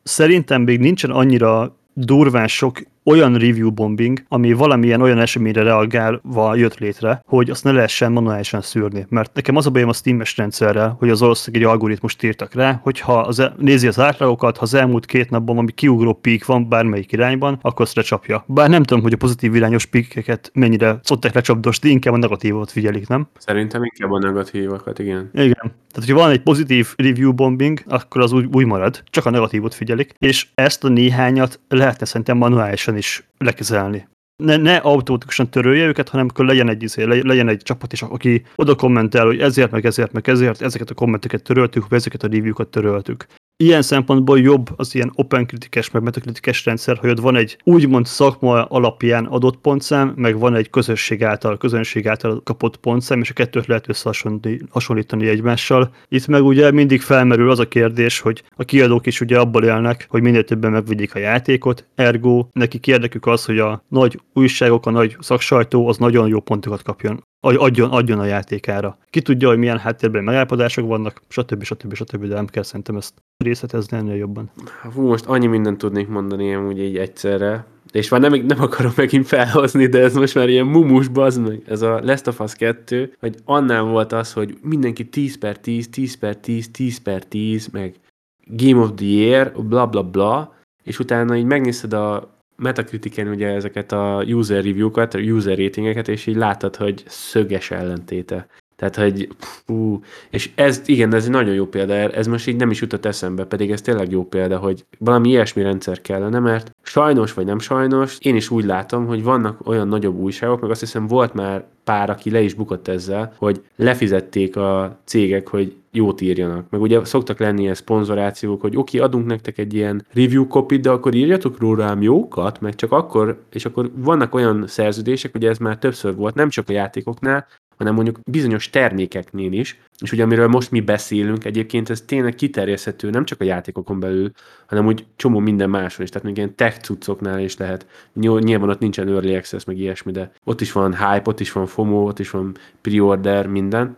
Szerintem még nincsen annyira durván sok olyan review bombing, ami valamilyen olyan eseményre reagálva jött létre, hogy azt ne lehessen manuálisan szűrni. Mert nekem az a bajom a Steam-es rendszerrel, hogy az ország egy algoritmust írtak rá, hogyha az, nézi az átlagokat, ha az elmúlt két napban valami kiugró pík van bármelyik irányban, akkor azt lecsapja. Bár nem tudom, hogy a pozitív irányos píkeket mennyire szokták lecsapdosni, inkább a negatívot figyelik, nem? Szerintem inkább a negatívokat, igen. Igen. Tehát, hogyha van egy pozitív review bombing, akkor az úgy, úgy marad, csak a negatívot figyelik, és ezt a néhányat lehetne szerintem manuálisan is lekezelni. Ne, ne automatikusan törölje őket, hanem akkor legyen egy, izé, legyen egy csapat is, aki oda kommentel, hogy ezért, meg ezért, meg ezért, ezeket a kommenteket töröltük, vagy ezeket a review-kat töröltük ilyen szempontból jobb az ilyen open kritikus, meg metakritikus rendszer, hogy ott van egy úgymond szakma alapján adott pontszám, meg van egy közösség által, közönség által kapott pontszám, és a kettőt lehet összehasonlítani egymással. Itt meg ugye mindig felmerül az a kérdés, hogy a kiadók is ugye abból élnek, hogy minél többen megvigyék a játékot, ergo neki érdekük az, hogy a nagy újságok, a nagy szaksajtó az nagyon jó pontokat kapjon adjon, adjon a játékára. Ki tudja, hogy milyen háttérben megállapodások vannak, stb. stb. stb. De nem kell szerintem ezt részletezni ennél jobban. Hú, most annyi mindent tudnék mondani úgy így egyszerre, és már nem, nem akarom megint felhozni, de ez most már ilyen mumus, bazd meg. Ez a Last of Us 2, hogy annál volt az, hogy mindenki 10 per 10, 10 per 10, 10 per 10, meg Game of the Year, bla bla bla, és utána így megnézted a Metacritiken ugye ezeket a user review-kat, user ratingeket, és így látod, hogy szöges ellentéte. Tehát, hogy fú, és ez, igen, ez egy nagyon jó példa, ez most így nem is jutott eszembe, pedig ez tényleg jó példa, hogy valami ilyesmi rendszer kellene, mert sajnos vagy nem sajnos, én is úgy látom, hogy vannak olyan nagyobb újságok, meg azt hiszem volt már pár, aki le is bukott ezzel, hogy lefizették a cégek, hogy jót írjanak. Meg ugye szoktak lenni ilyen szponzorációk, hogy oké, adunk nektek egy ilyen review copy de akkor írjatok rólám jókat, meg csak akkor, és akkor vannak olyan szerződések, ugye ez már többször volt, nem csak a játékoknál, hanem mondjuk bizonyos termékeknél is, és ugye amiről most mi beszélünk, egyébként ez tényleg kiterjeszthető nem csak a játékokon belül, hanem úgy csomó minden máson is, tehát még ilyen tech cuccoknál is lehet. Nyilván ott nincsen early access, meg ilyesmi, de ott is van hype, ott is van FOMO, ott is van pre-order, minden,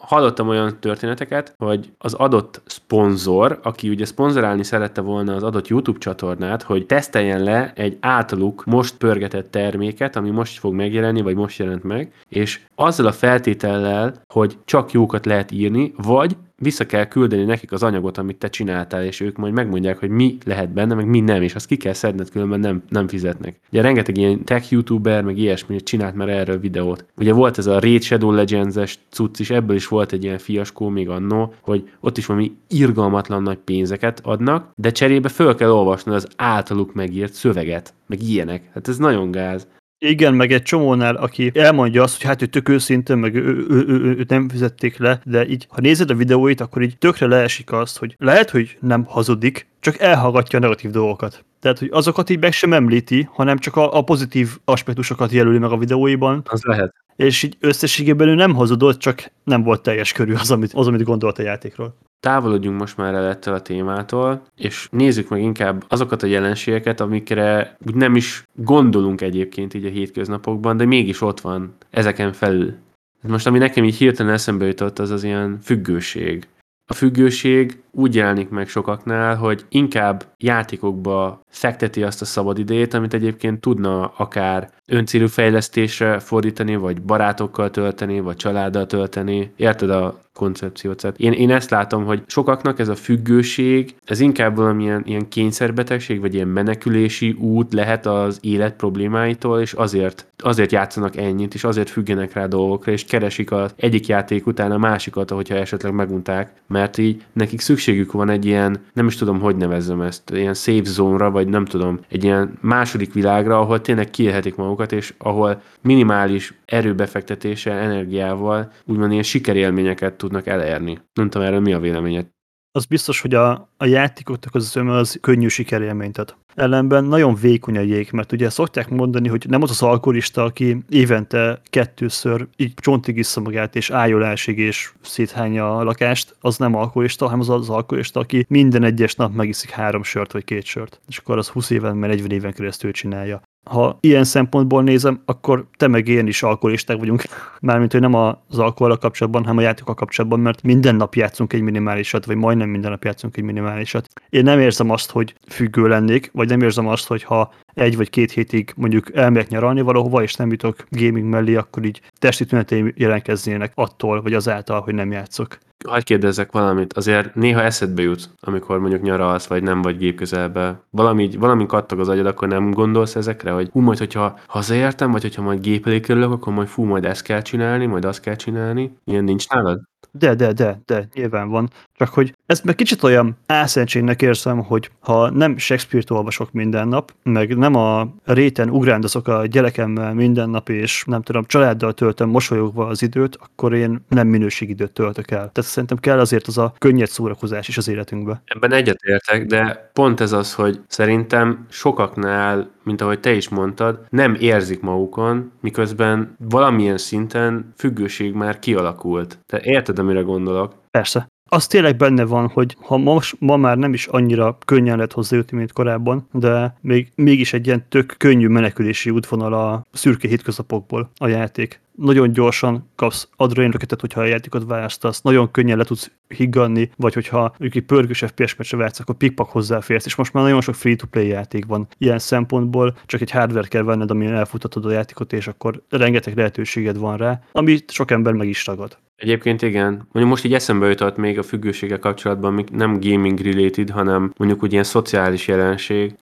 hallottam olyan történeteket, hogy az adott szponzor, aki ugye szponzorálni szerette volna az adott YouTube csatornát, hogy teszteljen le egy általuk most pörgetett terméket, ami most fog megjelenni, vagy most jelent meg, és azzal a feltétellel, hogy csak jókat lehet írni, vagy vissza kell küldeni nekik az anyagot, amit te csináltál, és ők majd megmondják, hogy mi lehet benne, meg mi nem, és azt ki kell szedned, különben nem, nem fizetnek. Ugye rengeteg ilyen tech youtuber, meg ilyesmi csinált már erről videót. Ugye volt ez a Raid Shadow Legends-es cucc is, ebből is volt egy ilyen fiaskó még annó, hogy ott is valami irgalmatlan nagy pénzeket adnak, de cserébe föl kell olvasni az általuk megírt szöveget, meg ilyenek. Hát ez nagyon gáz. Igen, meg egy csomónál, aki elmondja azt, hogy hát ő tök őszintén, meg ő, ő, ő, ő, ő nem fizették le, de így, ha nézed a videóit, akkor így tökre leesik azt, hogy lehet, hogy nem hazudik, csak elhallgatja a negatív dolgokat. Tehát, hogy azokat így meg sem említi, hanem csak a, a pozitív aspektusokat jelöli meg a videóiban. Az lehet. És így összességében ő nem hazudott, csak nem volt teljes körű az, amit, az, amit gondolt a játékról távolodjunk most már el ettől a témától, és nézzük meg inkább azokat a jelenségeket, amikre úgy nem is gondolunk egyébként így a hétköznapokban, de mégis ott van ezeken felül. Most ami nekem így hirtelen eszembe jutott, az az ilyen függőség. A függőség úgy jelenik meg sokaknál, hogy inkább játékokba fekteti azt a szabadidejét, amit egyébként tudna akár öncélú fejlesztésre fordítani, vagy barátokkal tölteni, vagy családdal tölteni. Érted a koncepciót? Én, én ezt látom, hogy sokaknak ez a függőség, ez inkább valamilyen ilyen kényszerbetegség, vagy ilyen menekülési út lehet az élet problémáitól, és azért, azért játszanak ennyit, és azért függenek rá dolgokra, és keresik az egyik játék után a másikat, ahogyha esetleg megunták, mert így nekik szükségük van egy ilyen, nem is tudom, hogy nevezzem ezt, ilyen safe zone-ra, vagy nem tudom, egy ilyen második világra, ahol tényleg kiélhetik magukat, és ahol minimális erőbefektetéssel, energiával úgymond ilyen sikerélményeket tudnak elérni. Nem tudom, erről mi a véleményed? Az biztos, hogy a, a játékoknak az öme az könnyű sikerélményt ad. Ellenben nagyon vékony a jég, mert ugye szokták mondani, hogy nem az az alkoholista, aki évente kettőször így csontig iszza magát, és ájolásig és széthányja a lakást, az nem alkoholista, hanem az az alkoholista, aki minden egyes nap megiszik három sört vagy két sört. És akkor az 20 éven, mert 40 éven keresztül csinálja ha ilyen szempontból nézem, akkor te meg én is alkoholisták vagyunk. Mármint, hogy nem az alkohol kapcsolatban, hanem a játékokkal kapcsolatban, mert minden nap játszunk egy minimálisat, vagy majdnem minden nap játszunk egy minimálisat. Én nem érzem azt, hogy függő lennék, vagy nem érzem azt, hogy ha egy vagy két hétig mondjuk elmegyek nyaralni valahova, és nem jutok gaming mellé, akkor így testi tüneteim jelentkeznének attól, vagy azáltal, hogy nem játszok. Hagyj kérdezzek valamit, azért néha eszedbe jut, amikor mondjuk nyaralsz, vagy nem vagy gép közelbe. Valami, valami kattog az agyad, akkor nem gondolsz ezekre, hogy hú, majd hogyha hazaértem, vagy hogyha majd gép elé kerülök, akkor majd fú, majd ezt kell csinálni, majd azt kell csinálni. Ilyen nincs nálad? De, de, de, de, nyilván van. Csak hogy ezt meg kicsit olyan álszentségnek érzem, hogy ha nem Shakespeare-t olvasok minden nap, meg nem a réten ugrándozok a gyerekemmel minden nap, és nem tudom, családdal töltöm mosolyogva az időt, akkor én nem minőségidőt töltök el. Tehát szerintem kell azért az a könnyed szórakozás is az életünkbe. Ebben egyetértek, de pont ez az, hogy szerintem sokaknál mint ahogy te is mondtad, nem érzik magukon, miközben valamilyen szinten függőség már kialakult. Te érted, amire gondolok? Persze. Az tényleg benne van, hogy ha most, ma már nem is annyira könnyen lehet hozzájutni, mint korábban, de még, mégis egy ilyen tök könnyű menekülési útvonal a szürke hétköznapokból a játék nagyon gyorsan kapsz adrenalinröketet, hogyha a játékot választasz, nagyon könnyen le tudsz higgadni, vagy hogyha egy pörgős FPS meccse vársz, akkor pikpak hozzáférsz, és most már nagyon sok free-to-play játék van ilyen szempontból, csak egy hardware kell venned, ami elfutatod a játékot, és akkor rengeteg lehetőséged van rá, amit sok ember meg is tagad. Egyébként igen. Mondjuk most így eszembe jutott még a függőséggel kapcsolatban, nem gaming related, hanem mondjuk úgy ilyen szociális jelenség,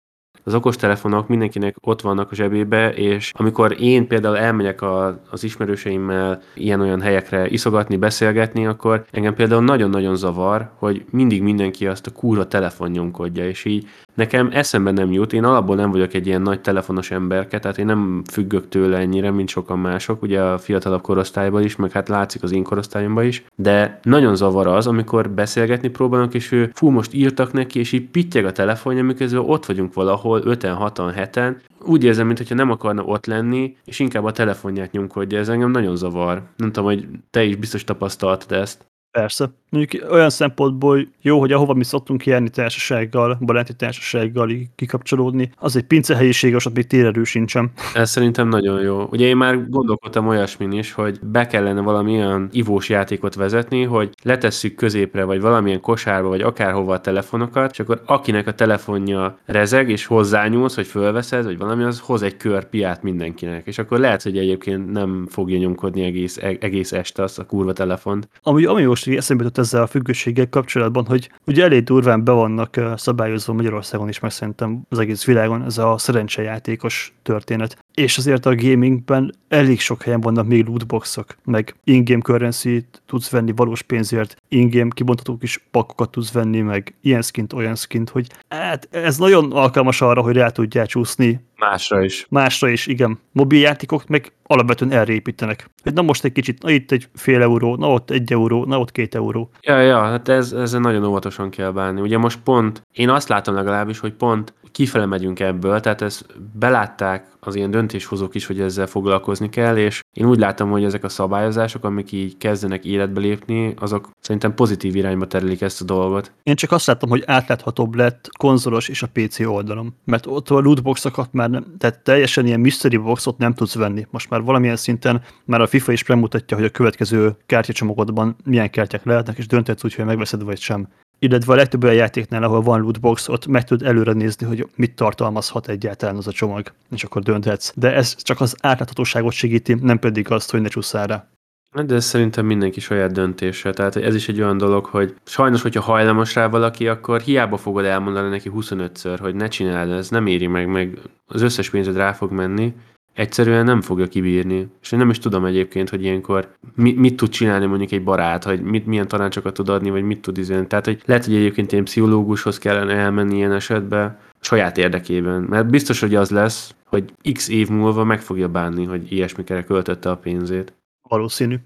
az okostelefonok mindenkinek ott vannak a zsebébe, és amikor én például elmegyek a, az ismerőseimmel ilyen-olyan helyekre iszogatni, beszélgetni, akkor engem például nagyon-nagyon zavar, hogy mindig mindenki azt a kurva telefon nyomkodja, és így nekem eszembe nem jut, én alapból nem vagyok egy ilyen nagy telefonos emberke, tehát én nem függök tőle ennyire, mint sokan mások, ugye a fiatalabb korosztályban is, meg hát látszik az én korosztályomban is, de nagyon zavar az, amikor beszélgetni próbálnak, és ő fú, most írtak neki, és így pittyeg a telefonja, miközben ott vagyunk valahol 5-en, 6-an, 7-en, úgy érzem, mintha nem akarna ott lenni, és inkább a telefonját nyomkodja, ez engem nagyon zavar. Nem tudom, hogy te is biztos tapasztaltad ezt. Persze. Mondjuk olyan szempontból jó, hogy ahova mi szoktunk járni társasággal, baráti társasággal kikapcsolódni, az egy pincehelyiség, ott még térerő sincsen. Ez szerintem nagyon jó. Ugye én már gondolkodtam olyasmin is, hogy be kellene valami olyan ivós játékot vezetni, hogy letesszük középre, vagy valamilyen kosárba, vagy akárhova a telefonokat, és akkor akinek a telefonja rezeg, és hozzányúlsz, hogy fölveszed, vagy valami, az hoz egy kör piát mindenkinek. És akkor lehet, hogy egyébként nem fogja nyomkodni egész, egész este azt a kurva telefont. Ami, ami most eszembe jutott ezzel a függőséggel kapcsolatban, hogy ugye elég durván be vannak szabályozva Magyarországon is, meg szerintem az egész világon ez a szerencsejátékos történet. És azért a gamingben elég sok helyen vannak még lootboxok, meg in-game currency tudsz venni valós pénzért, in-game kibontatók is pakokat tudsz venni, meg ilyen skint, olyan skint, hogy hát ez nagyon alkalmas arra, hogy rá tudjál csúszni Másra is. Másra is, igen. Mobiljátékok meg alapvetően erre építenek. Hogy na most egy kicsit, na itt egy fél euró, na ott egy euró, na ott két euró. Ja, ja, hát ez, ezzel nagyon óvatosan kell bánni. Ugye most pont, én azt látom legalábbis, hogy pont kifele megyünk ebből, tehát ezt belátták az ilyen döntéshozók is, hogy ezzel foglalkozni kell, és én úgy látom, hogy ezek a szabályozások, amik így kezdenek életbe lépni, azok szerintem pozitív irányba terelik ezt a dolgot. Én csak azt látom, hogy átláthatóbb lett konzolos és a PC oldalon, mert ott a lootboxokat már nem, tehát teljesen ilyen mystery boxot nem tudsz venni. Most már valamilyen szinten már a FIFA is bemutatja, hogy a következő kártyacsomagodban milyen kártyák lehetnek, és dönthetsz úgy, hogy megveszed vagy sem illetve a legtöbb olyan játéknál, ahol van lootbox, ott meg tud előre nézni, hogy mit tartalmazhat egyáltalán az a csomag, és akkor dönthetsz. De ez csak az átláthatóságot segíti, nem pedig azt, hogy ne csúszál rá. De ez szerintem mindenki saját döntése. Tehát ez is egy olyan dolog, hogy sajnos, hogyha hajlamos rá valaki, akkor hiába fogod elmondani neki 25-ször, hogy ne csináld, ez nem éri meg, meg az összes pénzed rá fog menni, egyszerűen nem fogja kibírni. És én nem is tudom egyébként, hogy ilyenkor mit, mit tud csinálni mondjuk egy barát, hogy mit, milyen tanácsokat tud adni, vagy mit tud izélni. Tehát, hogy lehet, hogy egyébként ilyen pszichológushoz kellene elmenni ilyen esetben, saját érdekében. Mert biztos, hogy az lesz, hogy x év múlva meg fogja bánni, hogy ilyesmikre költötte a pénzét. Valószínű.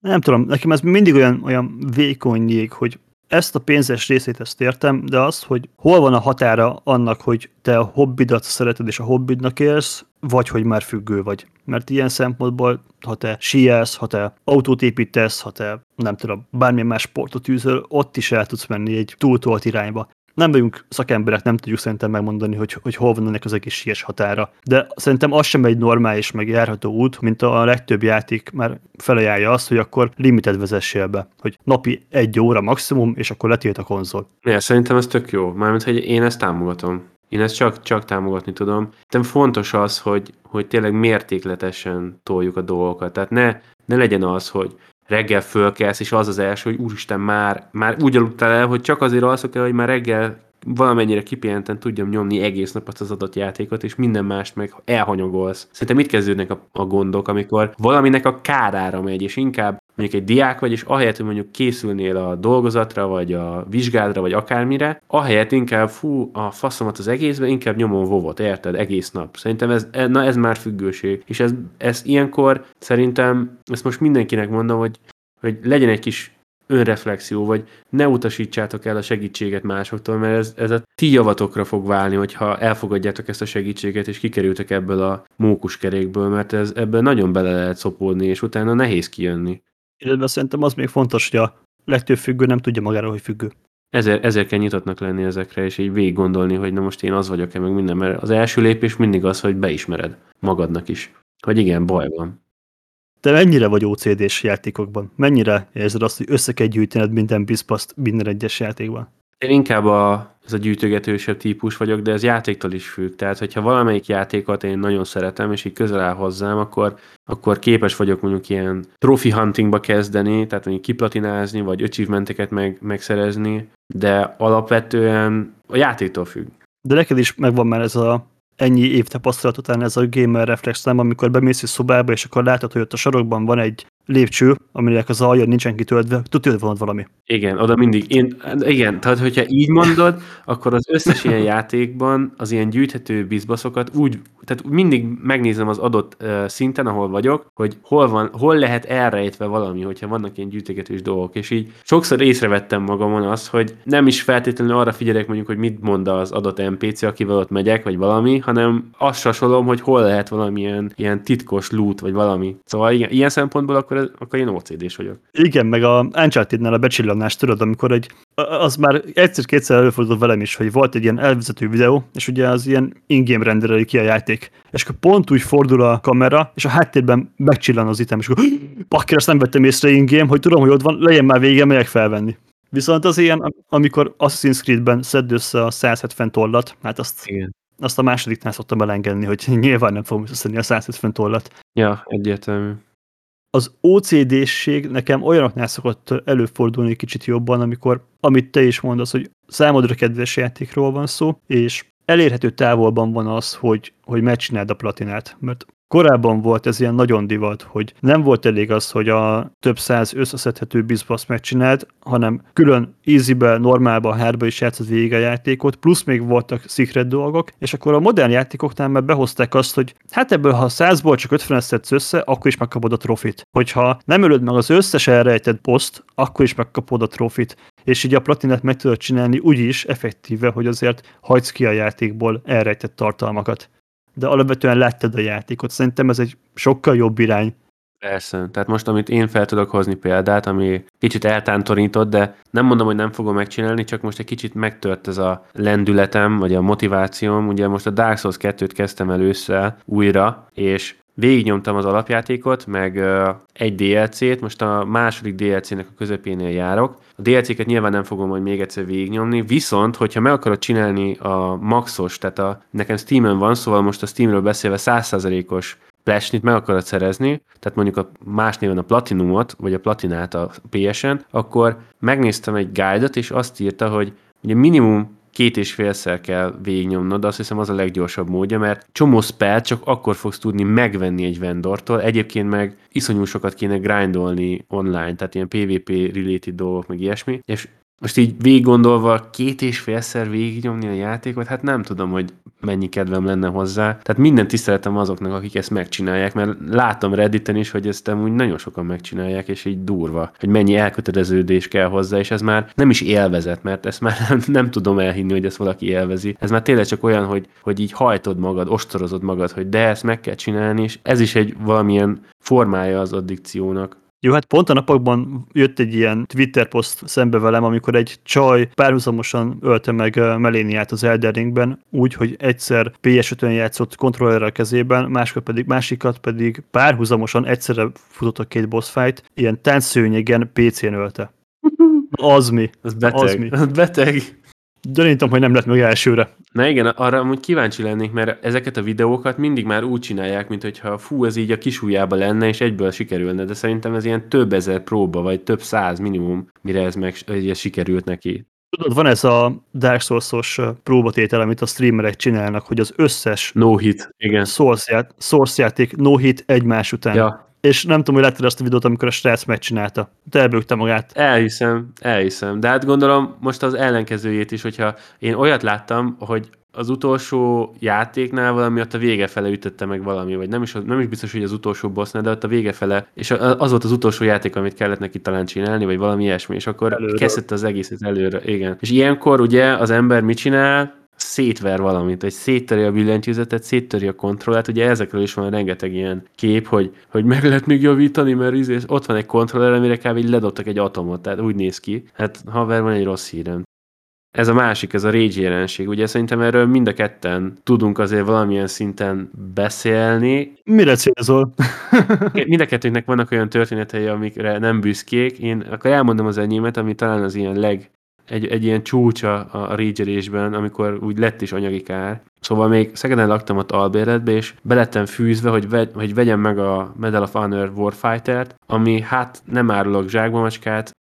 Nem tudom, nekem ez mindig olyan, olyan vékony jég, hogy ezt a pénzes részét ezt értem, de azt, hogy hol van a határa annak, hogy te a hobbidat szereted és a hobbidnak élsz, vagy hogy már függő vagy. Mert ilyen szempontból, ha te sielsz, ha te autót építesz, ha te nem tudom, bármilyen más sportot űzöl, ott is el tudsz menni egy túltolt irányba nem vagyunk szakemberek, nem tudjuk szerintem megmondani, hogy, hogy hol van ennek az egész sies határa. De szerintem az sem egy normális, meg járható út, mint a legtöbb játék már felajánlja azt, hogy akkor limited vezessél be, hogy napi egy óra maximum, és akkor letilt a konzol. Ja, szerintem ez tök jó, mármint, hogy én ezt támogatom. Én ezt csak, csak támogatni tudom. De fontos az, hogy, hogy tényleg mértékletesen toljuk a dolgokat. Tehát ne, ne legyen az, hogy reggel fölkelsz, és az az első, hogy úristen, már, már úgy aludtál el, hogy csak azért alszok el, hogy már reggel valamennyire kipihenten tudjam nyomni egész nap az adott játékot, és minden mást meg elhanyagolsz. Szerintem itt kezdődnek a, a gondok, amikor valaminek a kárára megy, és inkább mondjuk egy diák vagy, és ahelyett, hogy mondjuk készülnél a dolgozatra, vagy a vizsgádra, vagy akármire, ahelyett inkább fú, a faszomat az egészbe, inkább nyomom vovot, érted? Egész nap. Szerintem ez, e, na ez már függőség. És ez, ez ilyenkor szerintem, ezt most mindenkinek mondom, hogy, hogy legyen egy kis önreflexió, vagy ne utasítsátok el a segítséget másoktól, mert ez, ez a ti javatokra fog válni, hogyha elfogadjátok ezt a segítséget, és kikerültek ebből a mókuskerékből, mert ez, ebből nagyon bele lehet szopódni, és utána nehéz kijönni. Illetve szerintem az még fontos, hogy a legtöbb függő nem tudja magáról, hogy függő. Ezért, ezért kell nyitottnak lenni ezekre, és így végig gondolni, hogy na most én az vagyok-e, meg minden, mert az első lépés mindig az, hogy beismered magadnak is, hogy igen, baj van. Te mennyire vagy OCD-s játékokban? Mennyire érzed azt, hogy össze kell gyűjtened minden bizpaszt minden egyes játékban? Én inkább a, ez a gyűjtögetősebb típus vagyok, de ez játéktól is függ. Tehát, hogyha valamelyik játékot én nagyon szeretem, és így közel áll hozzám, akkor, akkor képes vagyok mondjuk ilyen trophy huntingba kezdeni, tehát mondjuk kiplatinázni, vagy achievementeket meg, megszerezni, de alapvetően a játéktól függ. De neked is megvan már ez a ennyi év tapasztalat után ez a gamer reflex nem, amikor bemész egy szobába, és akkor látod, hogy ott a sarokban van egy lépcső, aminek az alja nincsen kitöltve, tudja, hogy van valami. Igen, oda mindig. Én, igen, tehát hogyha így mondod, akkor az összes ilyen játékban az ilyen gyűjthető bizbaszokat úgy, tehát mindig megnézem az adott uh, szinten, ahol vagyok, hogy hol van, hol lehet elrejtve valami, hogyha vannak ilyen gyűjtögetős dolgok, és így sokszor észrevettem magamon azt, hogy nem is feltétlenül arra figyelek mondjuk, hogy mit mond az adott NPC, akivel ott megyek, vagy valami, hanem azt sasolom, hogy hol lehet valamilyen ilyen titkos loot, vagy valami. Szóval igen, ilyen szempontból akkor akkor én OCD-s vagyok. Igen, meg a Uncharted-nál a becsillanás, tudod, amikor egy, az már egyszer-kétszer előfordult velem is, hogy volt egy ilyen elvezető videó, és ugye az ilyen in-game rendereli ki a játék. És akkor pont úgy fordul a kamera, és a háttérben megcsillan az item, és akkor pakker, azt nem vettem észre in-game, hogy tudom, hogy ott van, legyen már vége, megyek felvenni. Viszont az ilyen, amikor Assassin's Creed-ben szedd össze a 170 tollat, hát azt Igen azt a másodiknál szoktam elengedni, hogy nyilván nem fogom összeszedni a 170 tollat. Ja, egyértelmű az OCD-ség nekem olyanoknál szokott előfordulni kicsit jobban, amikor, amit te is mondasz, hogy számodra kedves játékról van szó, és elérhető távolban van az, hogy, hogy megcsináld a platinát, mert Korábban volt ez ilyen nagyon divat, hogy nem volt elég az, hogy a több száz összeszedhető bizbasz megcsinált, hanem külön easybe, normálba, hardba is játszott végig a játékot, plusz még voltak secret dolgok, és akkor a modern játékoknál már behozták azt, hogy hát ebből ha 100-ból csak 50 szedsz össze, akkor is megkapod a trofit. Hogyha nem ölöd meg az összes elrejtett poszt, akkor is megkapod a trofit. És így a platinát meg tudod csinálni úgy is effektíve, hogy azért hagysz ki a játékból elrejtett tartalmakat de alapvetően láttad a játékot. Szerintem ez egy sokkal jobb irány. Persze, tehát most, amit én fel tudok hozni példát, ami kicsit eltántorított, de nem mondom, hogy nem fogom megcsinálni, csak most egy kicsit megtört ez a lendületem, vagy a motivációm. Ugye most a Dark Souls 2-t kezdtem először újra, és végignyomtam az alapjátékot, meg egy DLC-t, most a második DLC-nek a közepénél járok. A DLC-ket nyilván nem fogom majd még egyszer végignyomni, viszont, hogyha meg akarod csinálni a maxos, tehát a, nekem Steam-en van, szóval most a Steamről beszélve 100%-os plesnit meg akarod szerezni, tehát mondjuk a más néven a Platinumot, vagy a Platinát a PS-en, akkor megnéztem egy guide és azt írta, hogy ugye minimum két és félszer kell végignyomnod, de azt hiszem az a leggyorsabb módja, mert csomó spell csak akkor fogsz tudni megvenni egy vendortól, egyébként meg iszonyú sokat kéne grindolni online, tehát ilyen PvP-related dolgok, meg ilyesmi, és most így végig gondolva két és félszer végignyomni a játékot, hát nem tudom, hogy mennyi kedvem lenne hozzá. Tehát minden tiszteletem azoknak, akik ezt megcsinálják, mert látom Redditen is, hogy ezt úgy nagyon sokan megcsinálják, és így durva, hogy mennyi elköteleződés kell hozzá, és ez már nem is élvezet, mert ezt már nem, nem tudom elhinni, hogy ezt valaki élvezi. Ez már tényleg csak olyan, hogy, hogy így hajtod magad, ostorozod magad, hogy de ezt meg kell csinálni, és ez is egy valamilyen formája az addikciónak. Jó, hát pont a napokban jött egy ilyen Twitter poszt szembe velem, amikor egy csaj párhuzamosan ölte meg Meléniát az Elden Ringben, úgy, hogy egyszer PS5-ön játszott kontrollerrel kezében, máskor pedig, másikat pedig párhuzamosan egyszerre futott a két boss fight, ilyen táncszőnyegen PC-n ölte. Az mi? Az beteg. Az mi? Az beteg. Gyanítom, hogy nem lett meg elsőre. Na igen, arra amúgy kíváncsi lennék, mert ezeket a videókat mindig már úgy csinálják, mint hogyha fú, ez így a kisújjába lenne, és egyből sikerülne, de szerintem ez ilyen több ezer próba, vagy több száz minimum, mire ez meg ez sikerült neki. Tudod, van ez a Dark Souls-os próbatétel, amit a streamerek csinálnak, hogy az összes no hit, igen. Source, ját, source játék no hit egymás után. Ja, és nem tudom, hogy láttad azt a videót, amikor a srác megcsinálta. Te elbőgte magát. Elhiszem, elhiszem. De hát gondolom most az ellenkezőjét is, hogyha én olyat láttam, hogy az utolsó játéknál valami ott a vége fele ütötte meg valami, vagy nem is, nem is biztos, hogy az utolsó bossnál, de ott a vége fele, és az volt az utolsó játék, amit kellett neki talán csinálni, vagy valami ilyesmi, és akkor előre. kezdett az egészet előre, igen. És ilyenkor ugye az ember mit csinál? Szétver valamit, vagy széttöri a billentyűzetet, széttöri a kontrollát, ugye ezekről is van rengeteg ilyen kép, hogy, hogy meg lehet még javítani, mert izé, ott van egy kontroller, amire kb. ledobtak egy atomot, tehát úgy néz ki. Hát haver, van egy rossz hírem. Ez a másik, ez a rage jelenség. Ugye szerintem erről mind a ketten tudunk azért valamilyen szinten beszélni. Mire célzol? mind a kettőnknek vannak olyan történetei, amikre nem büszkék. Én akkor elmondom az enyémet, ami talán az ilyen leg, egy, egy ilyen csúcsa a, a amikor úgy lett is anyagi kár. Szóval még Szegeden laktam ott albérletbe, és belettem fűzve, hogy, vegy, hogy vegyem meg a Medal of Honor Warfighter-t, ami hát nem árulok zsákba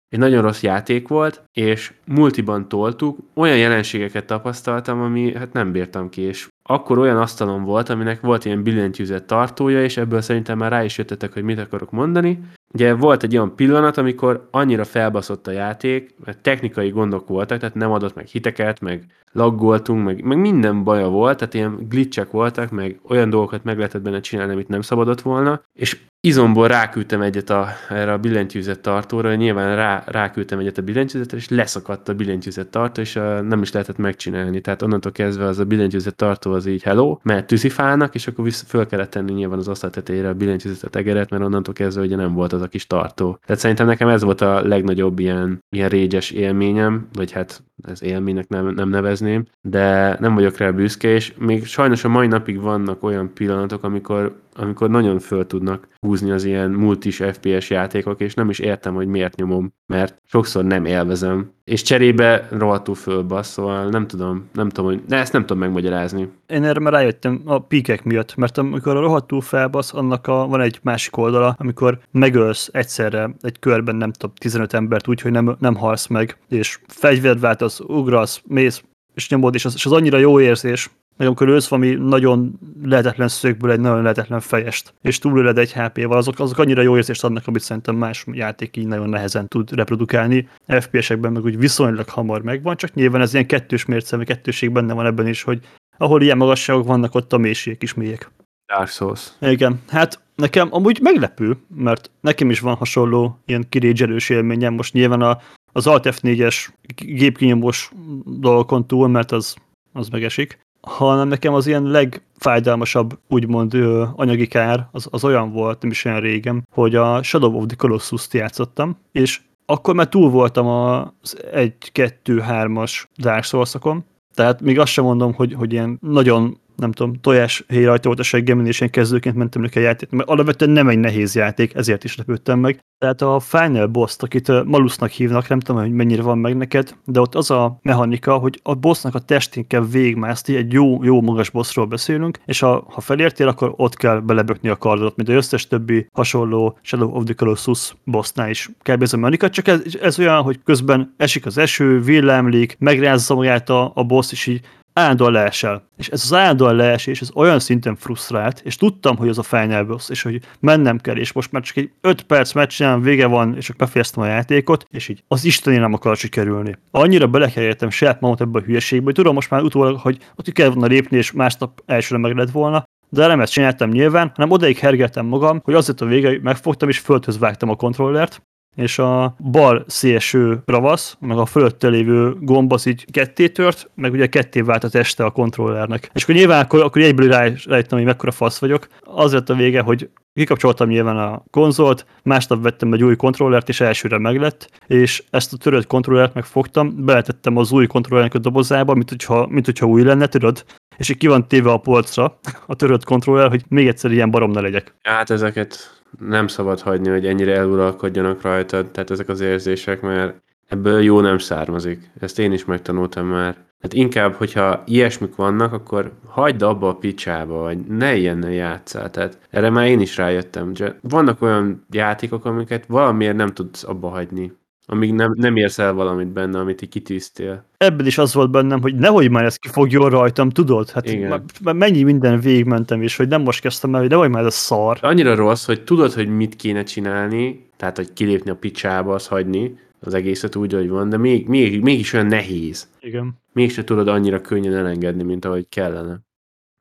egy nagyon rossz játék volt, és multiban toltuk, olyan jelenségeket tapasztaltam, ami hát nem bírtam ki, és akkor olyan asztalon volt, aminek volt ilyen billentyűzet tartója, és ebből szerintem már rá is jöttetek, hogy mit akarok mondani. Ugye volt egy olyan pillanat, amikor annyira felbaszott a játék, mert technikai gondok voltak, tehát nem adott meg hiteket, meg laggoltunk, meg, meg minden baja volt, tehát ilyen glitchek voltak, meg olyan dolgokat meg lehetett benne csinálni, amit nem szabadott volna, és izomból ráküldtem egyet a, erre a billentyűzet tartóra, nyilván rá, ráküldtem egyet a billentyűzetre, és leszakadt a billentyűzet tartó, és a, nem is lehetett megcsinálni. Tehát onnantól kezdve az a billentyűzet tartó az így hello, mert tűzifálnak, és akkor vissza föl kellett tenni nyilván az asztal tetejére a billentyűzetet egeret, mert onnantól kezdve ugye nem volt az a kis tartó. Tehát szerintem nekem ez volt a legnagyobb ilyen, ilyen régyes élményem, vagy hát ez élménynek nem, nem nevezném, de nem vagyok rá büszke, és még sajnos a mai napig vannak olyan pillanatok, amikor, amikor nagyon föl tudnak húzni az ilyen multis FPS játékok, és nem is értem, hogy miért nyomom, mert sokszor nem élvezem, és cserébe rohadtul fölbasz, szóval nem tudom, nem tudom, hogy, de ezt nem tudom megmagyarázni. Én erre már rájöttem a píkek miatt, mert amikor a rohadtul felbasz, annak a, van egy másik oldala, amikor megölsz egyszerre egy körben, nem tudom, 15 embert úgy, hogy nem, nem halsz meg, és fegyvert váltasz, ugrasz, mész, és nyomod, és az, és az annyira jó érzés, meg amikor ősz valami nagyon lehetetlen szögből egy nagyon lehetetlen fejest, és túléled egy HP-val, azok, azok annyira jó érzést adnak, amit szerintem más játék így nagyon nehezen tud reprodukálni. FPS-ekben meg úgy viszonylag hamar megvan, csak nyilván ez ilyen kettős mérce, vagy kettőség benne van ebben is, hogy ahol ilyen magasságok vannak, ott a mélységek is mélyek. Dark Souls. Igen, hát nekem amúgy meglepő, mert nekem is van hasonló ilyen kirégyelős élményem, most nyilván a, az Alt F4-es gépkinyomós dolgokon túl, mert az, az megesik, hanem nekem az ilyen legfájdalmasabb, úgymond ö, anyagi kár, az, az olyan volt, nem is olyan régen, hogy a Shadow of the Colossus-t játszottam, és akkor már túl voltam az 1-2-3-as Dark souls tehát még azt sem mondom, hogy, hogy ilyen nagyon nem tudom, tojás hely volt a seggemen, és én kezdőként mentem neki a játék, mert alapvetően nem egy nehéz játék, ezért is lepődtem meg. Tehát a Final boss akit Malusnak hívnak, nem tudom, hogy mennyire van meg neked, de ott az a mechanika, hogy a bossnak a testén kell végigmászni, egy jó, jó magas bossról beszélünk, és ha, ha felértél, akkor ott kell belebökni a kardot, mint az összes többi hasonló Shadow of the Colossus bossnál is kell ez a mechanika, csak ez, ez olyan, hogy közben esik az eső, villámlik, megrázza magát a, a boss, és így állandóan leesel. És ez az állandóan leesés, ez olyan szinten frusztrált, és tudtam, hogy az a final boss, és hogy mennem kell, és most már csak egy 5 perc meccsen vége van, és csak befejeztem a játékot, és így az Isteni nem akar sikerülni. Annyira belekerültem saját magam ebbe a hülyeségbe, hogy tudom most már utólag, hogy ott kell volna lépni, és másnap elsőre meg lett volna, de nem ezt csináltam nyilván, hanem odaig hergeltem magam, hogy azért a vége megfogtam és földhöz vágtam a kontrollert, és a bal szélső ravasz, meg a fölötte lévő gomb az így ketté tört, meg ugye ketté vált a teste a kontrollernek. És akkor nyilván akkor, akkor egyből rájöttem, hogy mekkora fasz vagyok. Az lett a vége, hogy kikapcsoltam nyilván a konzolt, másnap vettem egy új kontrollert, és elsőre meglett, és ezt a törött kontrollert megfogtam, beletettem az új kontrollernek a dobozába, mint hogyha, mint hogyha új lenne, tudod? És így ki van téve a polcra a törött kontroller, hogy még egyszer ilyen barom ne legyek. Hát ezeket nem szabad hagyni, hogy ennyire eluralkodjanak rajtad, tehát ezek az érzések, mert ebből jó nem származik. Ezt én is megtanultam már. Hát inkább, hogyha ilyesmik vannak, akkor hagyd abba a picsába, vagy ne ilyennel játszál. Tehát erre már én is rájöttem. Vannak olyan játékok, amiket valamiért nem tudsz abba hagyni amíg nem, nem érsz el valamit benne, amit így kitűztél. Ebben is az volt bennem, hogy nehogy már ez kifogjon rajtam, tudod? Hát Igen. Már mennyi minden végigmentem is, hogy nem most kezdtem el, hogy nehogy már ez szar. Annyira rossz, hogy tudod, hogy mit kéne csinálni, tehát, hogy kilépni a picsába, az hagyni, az egészet úgy, hogy van, de még, még, mégis olyan nehéz. Igen. Mégse tudod annyira könnyen elengedni, mint ahogy kellene.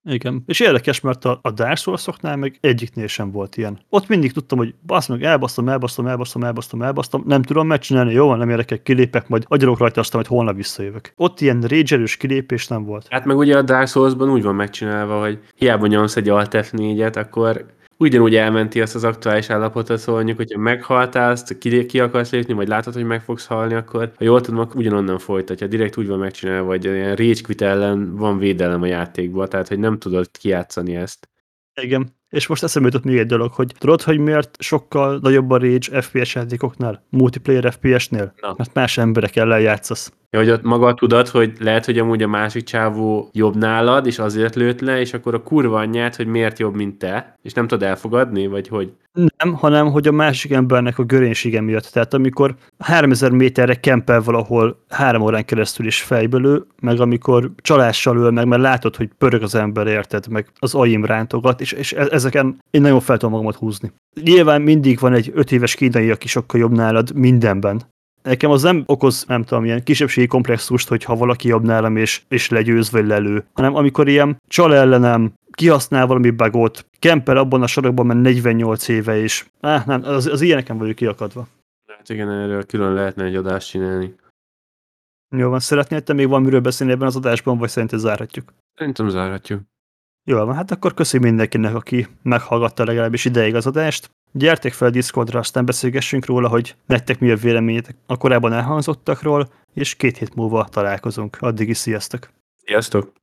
Igen. És érdekes, mert a, a Dark souls meg egyiknél sem volt ilyen. Ott mindig tudtam, hogy basz meg, elbasztom, elbasztom, elbasztom, elbasztom, elbasztom, nem tudom megcsinálni, jó, nem érdekel, kilépek, majd agyarok rajta aztán, hogy holnap visszajövök. Ott ilyen rage kilépés nem volt. Hát meg ugye a Dark Souls-ban úgy van megcsinálva, hogy hiába nyomsz egy Alt F4-et, akkor ugyanúgy elmenti azt az aktuális állapotot, szóval mondjuk, hogyha meghaltál, azt ki, ki akarsz lépni, vagy látod, hogy meg fogsz halni, akkor ha jól tudom, akkor ugyanonnan folytatja. Direkt úgy van megcsinálva, hogy ilyen rage quit ellen van védelem a játékban, tehát hogy nem tudod kiátszani ezt. Igen. És most eszembe jutott még egy dolog, hogy tudod, hogy miért sokkal nagyobb a rage FPS játékoknál, multiplayer FPS-nél? Na. Mert más emberek ellen játszasz. Ja, hogy ott maga tudod, hogy lehet, hogy amúgy a másik csávó jobb nálad, és azért lőtt le, és akkor a kurva anyját, hogy miért jobb, mint te, és nem tudod elfogadni, vagy hogy? Nem, hanem hogy a másik embernek a görénysége miatt. Tehát amikor 3000 méterre kempel valahol három órán keresztül is fejből lő, meg amikor csalással öl meg, mert látod, hogy pörög az ember, érted, meg az aim rántogat, és, és e- ezeken én nagyon fel tudom magamat húzni. Nyilván mindig van egy öt éves kínai, aki sokkal jobb nálad mindenben, Nekem az nem okoz, nem tudom, ilyen kisebbségi komplexust, hogyha valaki jobb nálam és, és legyőz vagy lelő, hanem amikor ilyen csal ellenem, kihasznál valami bugot, kemper abban a sorokban, mert 48 éve is. Ah, nem, az, az ilyeneken vagyok kiakadva. Hát igen, erről külön lehetne egy adást csinálni. Jó van, szeretnél te még valamiről beszélni ebben az adásban, vagy szerinted zárhatjuk? Szerintem zárhatjuk. Jó van, hát akkor köszönjük mindenkinek, aki meghallgatta legalábbis ideig az adást. Gyertek fel a Discordra, aztán beszélgessünk róla, hogy nektek mi a véleményetek a korábban elhangzottakról, és két hét múlva találkozunk. Addig is sziasztok! Sziasztok!